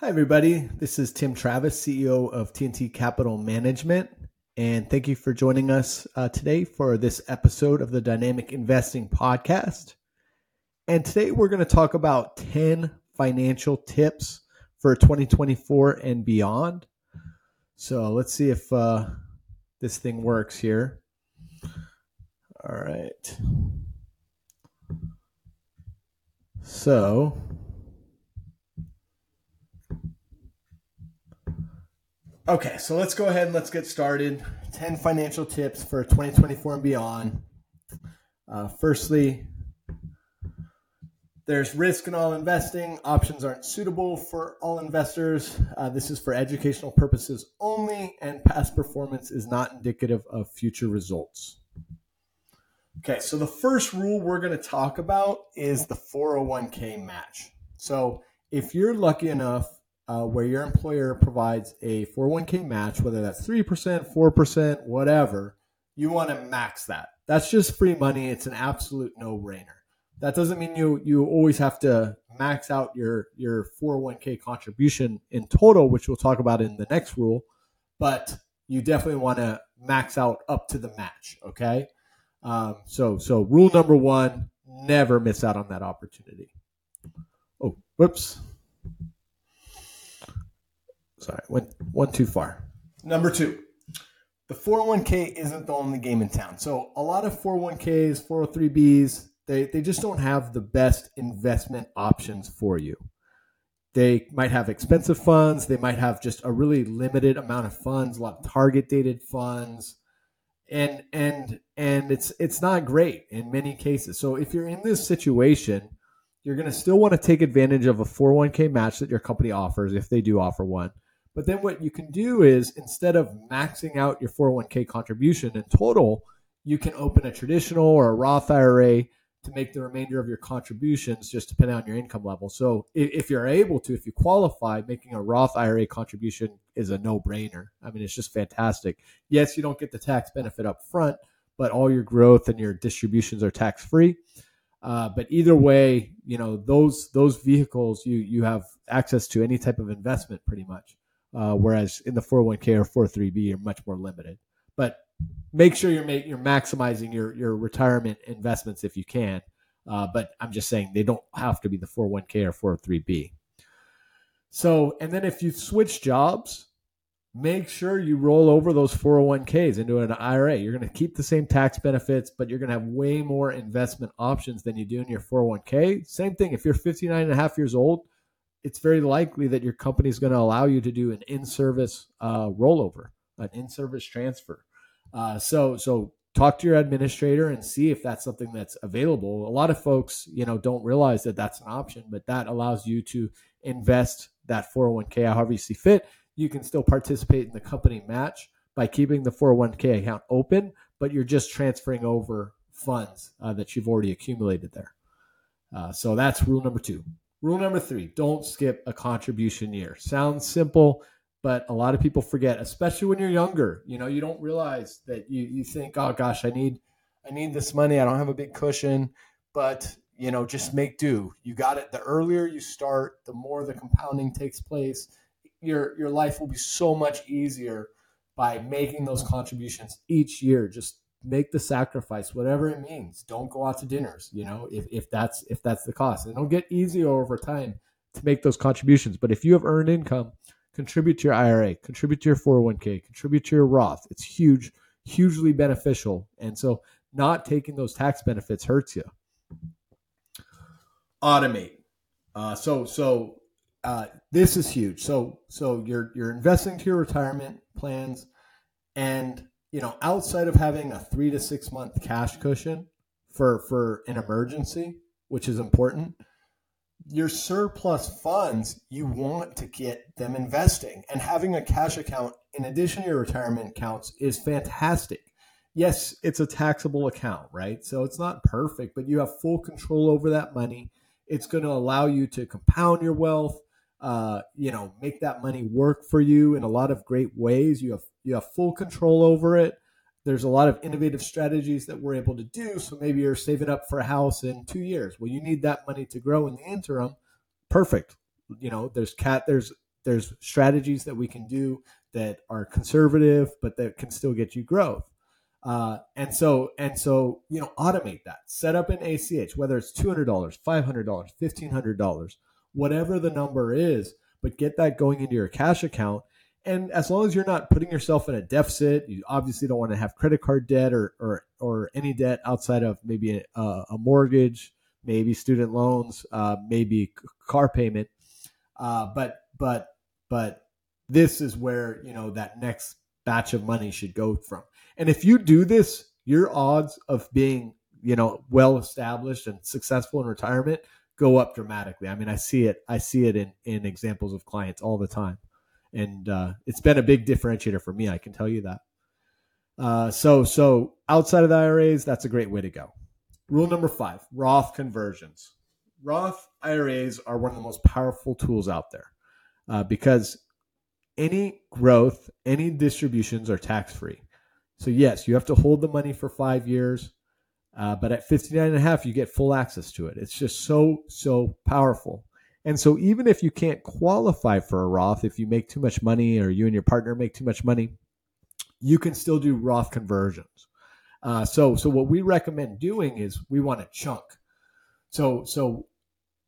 Hi, everybody. This is Tim Travis, CEO of TNT Capital Management. And thank you for joining us uh, today for this episode of the Dynamic Investing Podcast. And today we're going to talk about 10 financial tips for 2024 and beyond. So let's see if uh, this thing works here. All right. So Okay, so let's go ahead and let's get started. 10 financial tips for 2024 and beyond. Uh, firstly, there's risk in all investing. Options aren't suitable for all investors. Uh, this is for educational purposes only, and past performance is not indicative of future results. Okay, so the first rule we're going to talk about is the 401k match. So if you're lucky enough uh, where your employer provides a 401k match, whether that's 3%, 4%, whatever, you want to max that. That's just free money. It's an absolute no brainer. That doesn't mean you you always have to max out your your 401k contribution in total, which we'll talk about in the next rule, but you definitely want to max out up to the match. Okay, um, so so rule number one: never miss out on that opportunity. Oh, whoops. Sorry, went went too far. Number two, the 401k isn't the only game in town. So a lot of 401ks, 403bs, they, they just don't have the best investment options for you. They might have expensive funds. They might have just a really limited amount of funds, a lot of target dated funds. And and and it's it's not great in many cases. So if you're in this situation, you're going to still want to take advantage of a 401k match that your company offers if they do offer one but then what you can do is instead of maxing out your 401k contribution in total, you can open a traditional or a Roth IRA to make the remainder of your contributions just depending on your income level. So if you're able to, if you qualify, making a Roth IRA contribution is a no-brainer. I mean, it's just fantastic. Yes, you don't get the tax benefit up front, but all your growth and your distributions are tax-free. Uh, but either way, you know those those vehicles you you have access to any type of investment pretty much. Uh, whereas in the 401k or 403b, you're much more limited. But make sure you're you're maximizing your your retirement investments if you can. Uh, but I'm just saying they don't have to be the 401k or 403b. So, and then if you switch jobs, make sure you roll over those 401ks into an IRA. You're going to keep the same tax benefits, but you're going to have way more investment options than you do in your 401k. Same thing if you're 59 and a half years old, it's very likely that your company is going to allow you to do an in-service uh, rollover, an in-service transfer. Uh, so, so talk to your administrator and see if that's something that's available. A lot of folks, you know, don't realize that that's an option, but that allows you to invest that 401k however you see fit. You can still participate in the company match by keeping the 401k account open, but you're just transferring over funds uh, that you've already accumulated there. Uh, so that's rule number two. Rule number three don't skip a contribution year. Sounds simple, but a lot of people forget, especially when you're younger. You know, you don't realize that you, you think, oh gosh, I need I need this money. I don't have a big cushion, but you know, just make do. You got it. The earlier you start, the more the compounding takes place. Your your life will be so much easier by making those contributions each year. Just make the sacrifice, whatever it means. Don't go out to dinners, you know, if, if that's if that's the cost. It'll get easier over time to make those contributions. But if you have earned income, contribute to your IRA, contribute to your 401k, contribute to your Roth. It's huge, hugely beneficial. And so not taking those tax benefits hurts you. Automate. Uh, so so uh, this is huge. So so you're you're investing to your retirement plans and you know, outside of having a three to six month cash cushion for for an emergency, which is important, your surplus funds you want to get them investing, and having a cash account in addition to your retirement accounts is fantastic. Yes, it's a taxable account, right? So it's not perfect, but you have full control over that money. It's going to allow you to compound your wealth uh, you know, make that money work for you in a lot of great ways. You have you have full control over it. There's a lot of innovative strategies that we're able to do. So maybe you're saving up for a house in two years. Well, you need that money to grow in the interim. Perfect. You know, there's cat there's there's strategies that we can do that are conservative, but that can still get you growth. Uh, and so and so you know automate that. Set up an ACH, whether it's two hundred dollars, five hundred dollars, fifteen hundred dollars, whatever the number is, but get that going into your cash account. And as long as you're not putting yourself in a deficit, you obviously don't want to have credit card debt or or, or any debt outside of maybe a, a mortgage, maybe student loans, uh, maybe car payment. Uh, but but but this is where you know that next batch of money should go from. And if you do this, your odds of being you know well established and successful in retirement go up dramatically. I mean, I see it. I see it in in examples of clients all the time, and uh, it's been a big differentiator for me. I can tell you that. Uh, so so outside of the IRAs, that's a great way to go. Rule number five: Roth conversions. Roth IRAs are one of the most powerful tools out there uh, because any growth, any distributions are tax free. So yes, you have to hold the money for five years. Uh, but at 59 and a half, you get full access to it. It's just so, so powerful. And so even if you can't qualify for a Roth, if you make too much money or you and your partner make too much money, you can still do Roth conversions. Uh, so, so what we recommend doing is we want to chunk. So, so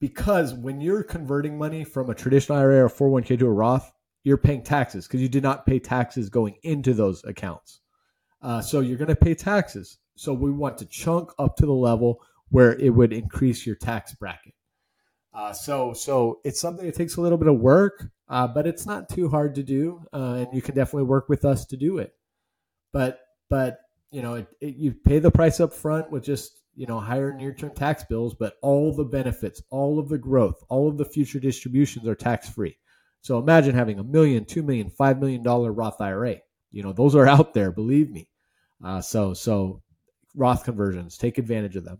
because when you're converting money from a traditional IRA or 401k to a Roth, you're paying taxes because you did not pay taxes going into those accounts. Uh, so you're going to pay taxes. So we want to chunk up to the level where it would increase your tax bracket. Uh, so so it's something that takes a little bit of work, uh, but it's not too hard to do, uh, and you can definitely work with us to do it. But but you know it, it, you pay the price up front with just you know higher near term tax bills, but all the benefits, all of the growth, all of the future distributions are tax free. So imagine having a million, two million, five million dollar Roth IRA. You know those are out there, believe me. Uh, so so Roth conversions. Take advantage of them.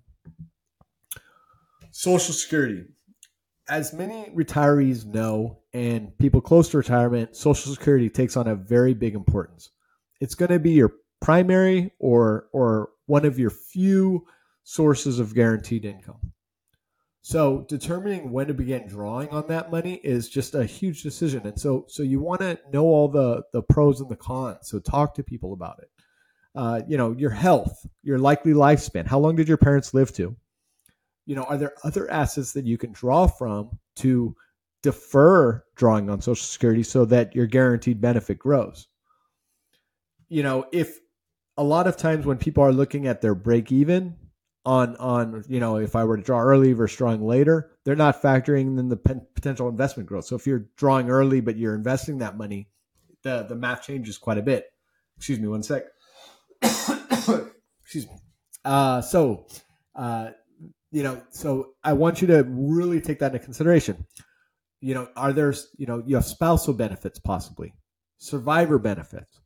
Social Security. As many retirees know, and people close to retirement, Social Security takes on a very big importance. It's going to be your primary or or one of your few sources of guaranteed income. So determining when to begin drawing on that money is just a huge decision. And so so you want to know all the the pros and the cons. So talk to people about it uh, you know, your health, your likely lifespan. How long did your parents live to? You know, are there other assets that you can draw from to defer drawing on Social Security so that your guaranteed benefit grows? You know, if a lot of times when people are looking at their break even on on you know if I were to draw early versus drawing later, they're not factoring in the potential investment growth. So if you're drawing early but you're investing that money, the the math changes quite a bit. Excuse me, one sec. Excuse me. Uh, so, uh, you know, so I want you to really take that into consideration. You know, are there, you know, you have spousal benefits possibly, survivor benefits.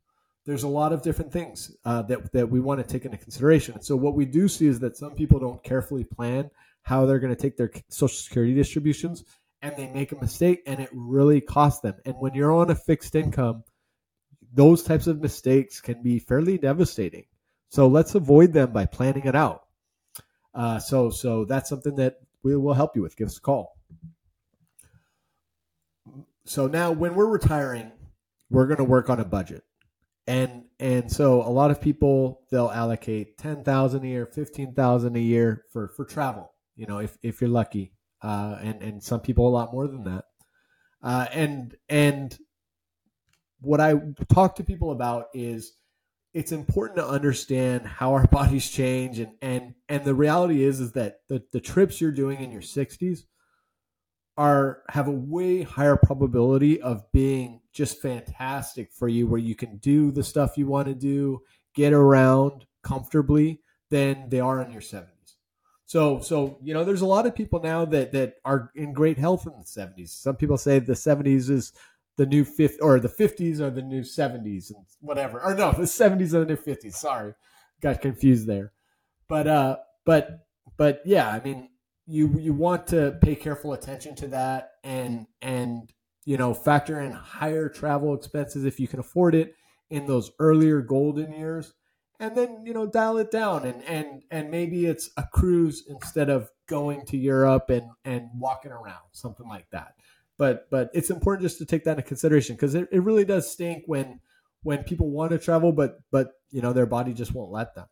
There's a lot of different things uh, that that we want to take into consideration. So what we do see is that some people don't carefully plan how they're going to take their social security distributions, and they make a mistake, and it really costs them. And when you're on a fixed income, those types of mistakes can be fairly devastating. So let's avoid them by planning it out. Uh, so so that's something that we will help you with. Give us a call. So now when we're retiring, we're going to work on a budget. And and so a lot of people they'll allocate 10,000 a year, 15,000 a year for for travel, you know, if if you're lucky. Uh, and and some people a lot more than that. Uh, and and what I talk to people about is it's important to understand how our bodies change and and and the reality is is that the, the trips you're doing in your 60s are have a way higher probability of being just fantastic for you where you can do the stuff you want to do get around comfortably than they are in your 70s so so you know there's a lot of people now that that are in great health in the 70s some people say the 70s is the new fifth or the 50s or the new 70s and whatever. Or no the 70s or the new 50s sorry. Got confused there. But uh but but yeah i mean you you want to pay careful attention to that and and you know factor in higher travel expenses if you can afford it in those earlier golden years. And then you know dial it down and and and maybe it's a cruise instead of going to Europe and and walking around something like that but but it's important just to take that into consideration because it, it really does stink when when people want to travel but but you know their body just won't let them.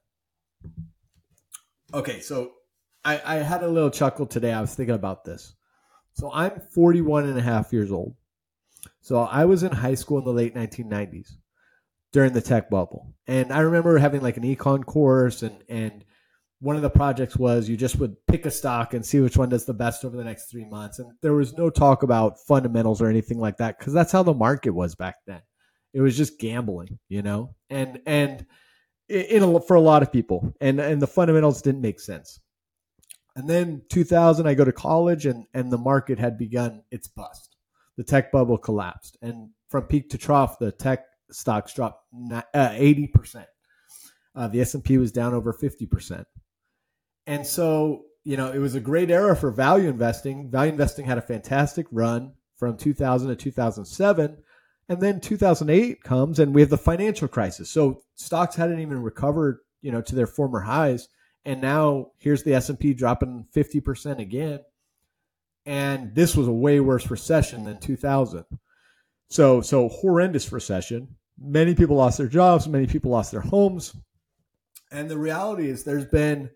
Okay so i i had a little chuckle today. I was thinking about this. So i'm 41 and a half years old. So i was in high school in the late 1990s during the tech bubble. And i remember having like an econ course and and one of the projects was you just would pick a stock and see which one does the best over the next three months. And there was no talk about fundamentals or anything like that because that's how the market was back then. It was just gambling, you know, and and in a, for a lot of people, and and the fundamentals didn't make sense. And then 2000, I go to college, and and the market had begun its bust. The tech bubble collapsed, and from peak to trough, the tech stocks dropped uh, 80 percent. Uh, the S&P was down over 50%. And so, you know, it was a great era for value investing. Value investing had a fantastic run from 2000 to 2007. And then 2008 comes and we have the financial crisis. So stocks hadn't even recovered, you know, to their former highs. And now here's the S&P dropping 50% again. And this was a way worse recession than 2000. So so horrendous recession. Many people lost their jobs, many people lost their homes. And the reality is there's been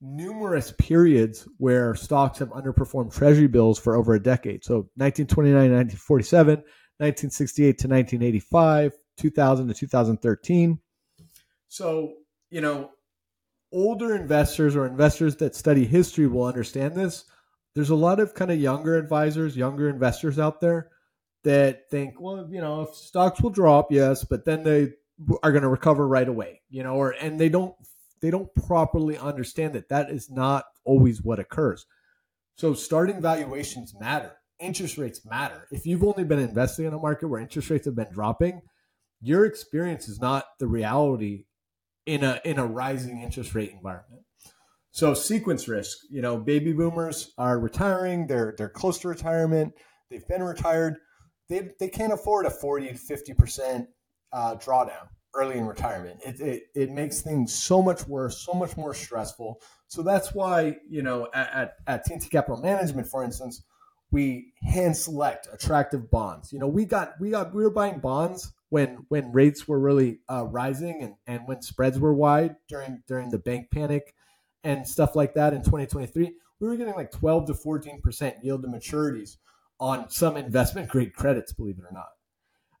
numerous periods where stocks have underperformed treasury bills for over a decade. So 1929 to 1947, 1968 to 1985, 2000 to 2013. So, you know, older investors or investors that study history will understand this. There's a lot of kind of younger advisors, younger investors out there that think, well, you know, if stocks will drop, yes, but then they are going to recover right away, you know, or and they don't they don't properly understand that that is not always what occurs. So starting valuations matter. Interest rates matter. If you've only been investing in a market where interest rates have been dropping, your experience is not the reality in a in a rising interest rate environment. So sequence risk, you know, baby boomers are retiring, they're they're close to retirement, they've been retired. They, they can't afford a 40 to 50% uh, drawdown early in retirement. It, it, it makes things so much worse, so much more stressful. So that's why, you know, at, at, at TNT Capital Management, for instance, we hand select attractive bonds. You know, we got we got we were buying bonds when when rates were really uh, rising and, and when spreads were wide during during the bank panic and stuff like that in 2023. We were getting like 12 to 14 percent yield to maturities on some investment grade credits, believe it or not.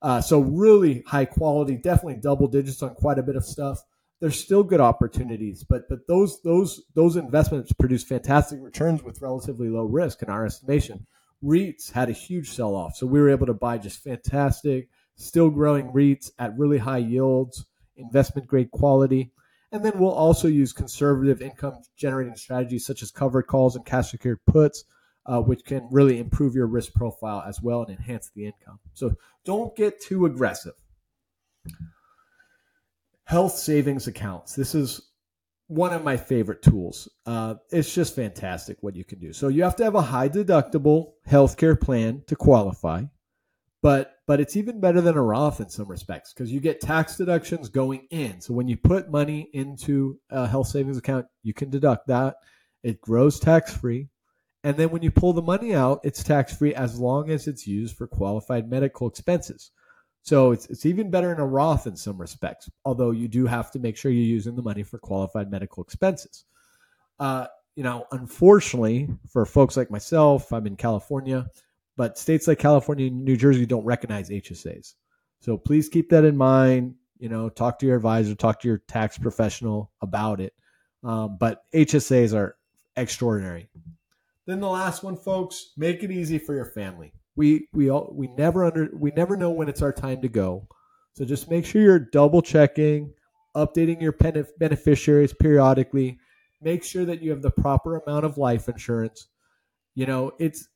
Uh, so really high quality, definitely double digits on quite a bit of stuff. There's still good opportunities, but but those those those investments produce fantastic returns with relatively low risk in our estimation. REITs had a huge sell off, so we were able to buy just fantastic, still growing REITs at really high yields, investment grade quality. And then we'll also use conservative income generating strategies such as covered calls and cash secured puts uh, which can really improve your risk profile as well and enhance the income. So don't get too aggressive. Health savings accounts. This is one of my favorite tools. Uh, it's just fantastic what you can do. So you have to have a high deductible healthcare plan to qualify, but but it's even better than a Roth in some respects because you get tax deductions going in. So when you put money into a health savings account, you can deduct that. It grows tax free. And then when you pull the money out, it's tax free as long as it's used for qualified medical expenses. So it's, it's even better in a Roth in some respects, although you do have to make sure you're using the money for qualified medical expenses. Uh, you know, unfortunately, for folks like myself, I'm in California, but states like California and New Jersey don't recognize HSAs. So please keep that in mind. You know, talk to your advisor, talk to your tax professional about it. Um, but HSAs are extraordinary. Then the last one, folks, make it easy for your family. We we all we never under we never know when it's our time to go. So just make sure you're double checking, updating your beneficiaries periodically. Make sure that you have the proper amount of life insurance. You know, it's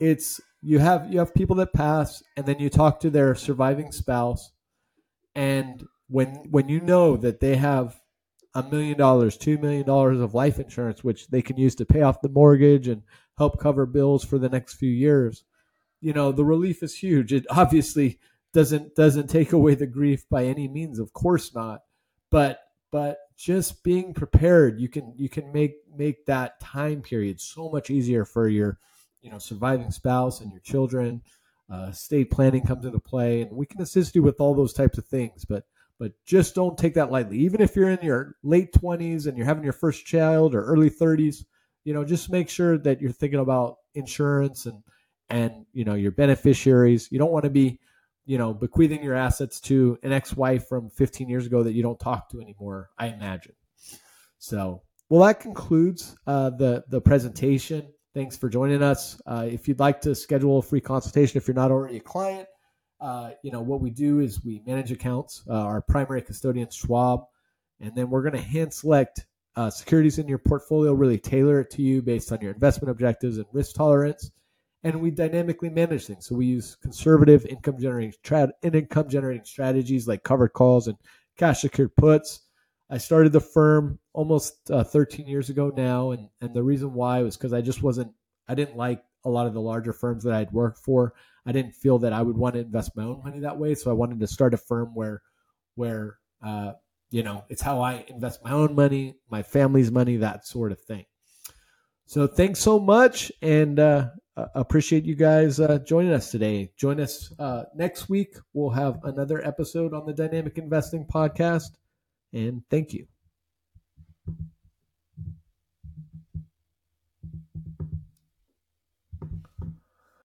it's you have you have people that pass and then you talk to their surviving spouse and when when you know that they have a million dollars, two million dollars of life insurance, which they can use to pay off the mortgage and help cover bills for the next few years. You know, the relief is huge. It obviously doesn't doesn't take away the grief by any means, of course not. But but just being prepared, you can you can make make that time period so much easier for your you know surviving spouse and your children. uh, estate planning comes into play, and we can assist you with all those types of things. But but just don't take that lightly. Even if you're in your late 20s and you're having your first child or early 30s, you know, just make sure that you're thinking about insurance and and you know your beneficiaries. You don't want to be, you know, bequeathing your assets to an ex-wife from 15 years ago that you don't talk to anymore. I imagine. So, well, that concludes uh, the the presentation. Thanks for joining us. Uh, if you'd like to schedule a free consultation, if you're not already a client, uh, you know what we do is we manage accounts. Uh, our primary custodian, Schwab, and then we're going to hand select uh, securities in your portfolio, really tailor it to you based on your investment objectives and risk tolerance. And we dynamically manage things. So we use conservative income generating tra- income generating strategies like covered calls and cash secured puts. I started the firm almost uh, 13 years ago now, and and the reason why was because I just wasn't I didn't like a lot of the larger firms that I'd worked for. I didn't feel that I would want to invest my own money that way, so I wanted to start a firm where where uh, you know it's how I invest my own money, my family's money, that sort of thing. So thanks so much, and uh, appreciate you guys uh, joining us today. Join us uh, next week. We'll have another episode on the Dynamic Investing Podcast and thank you.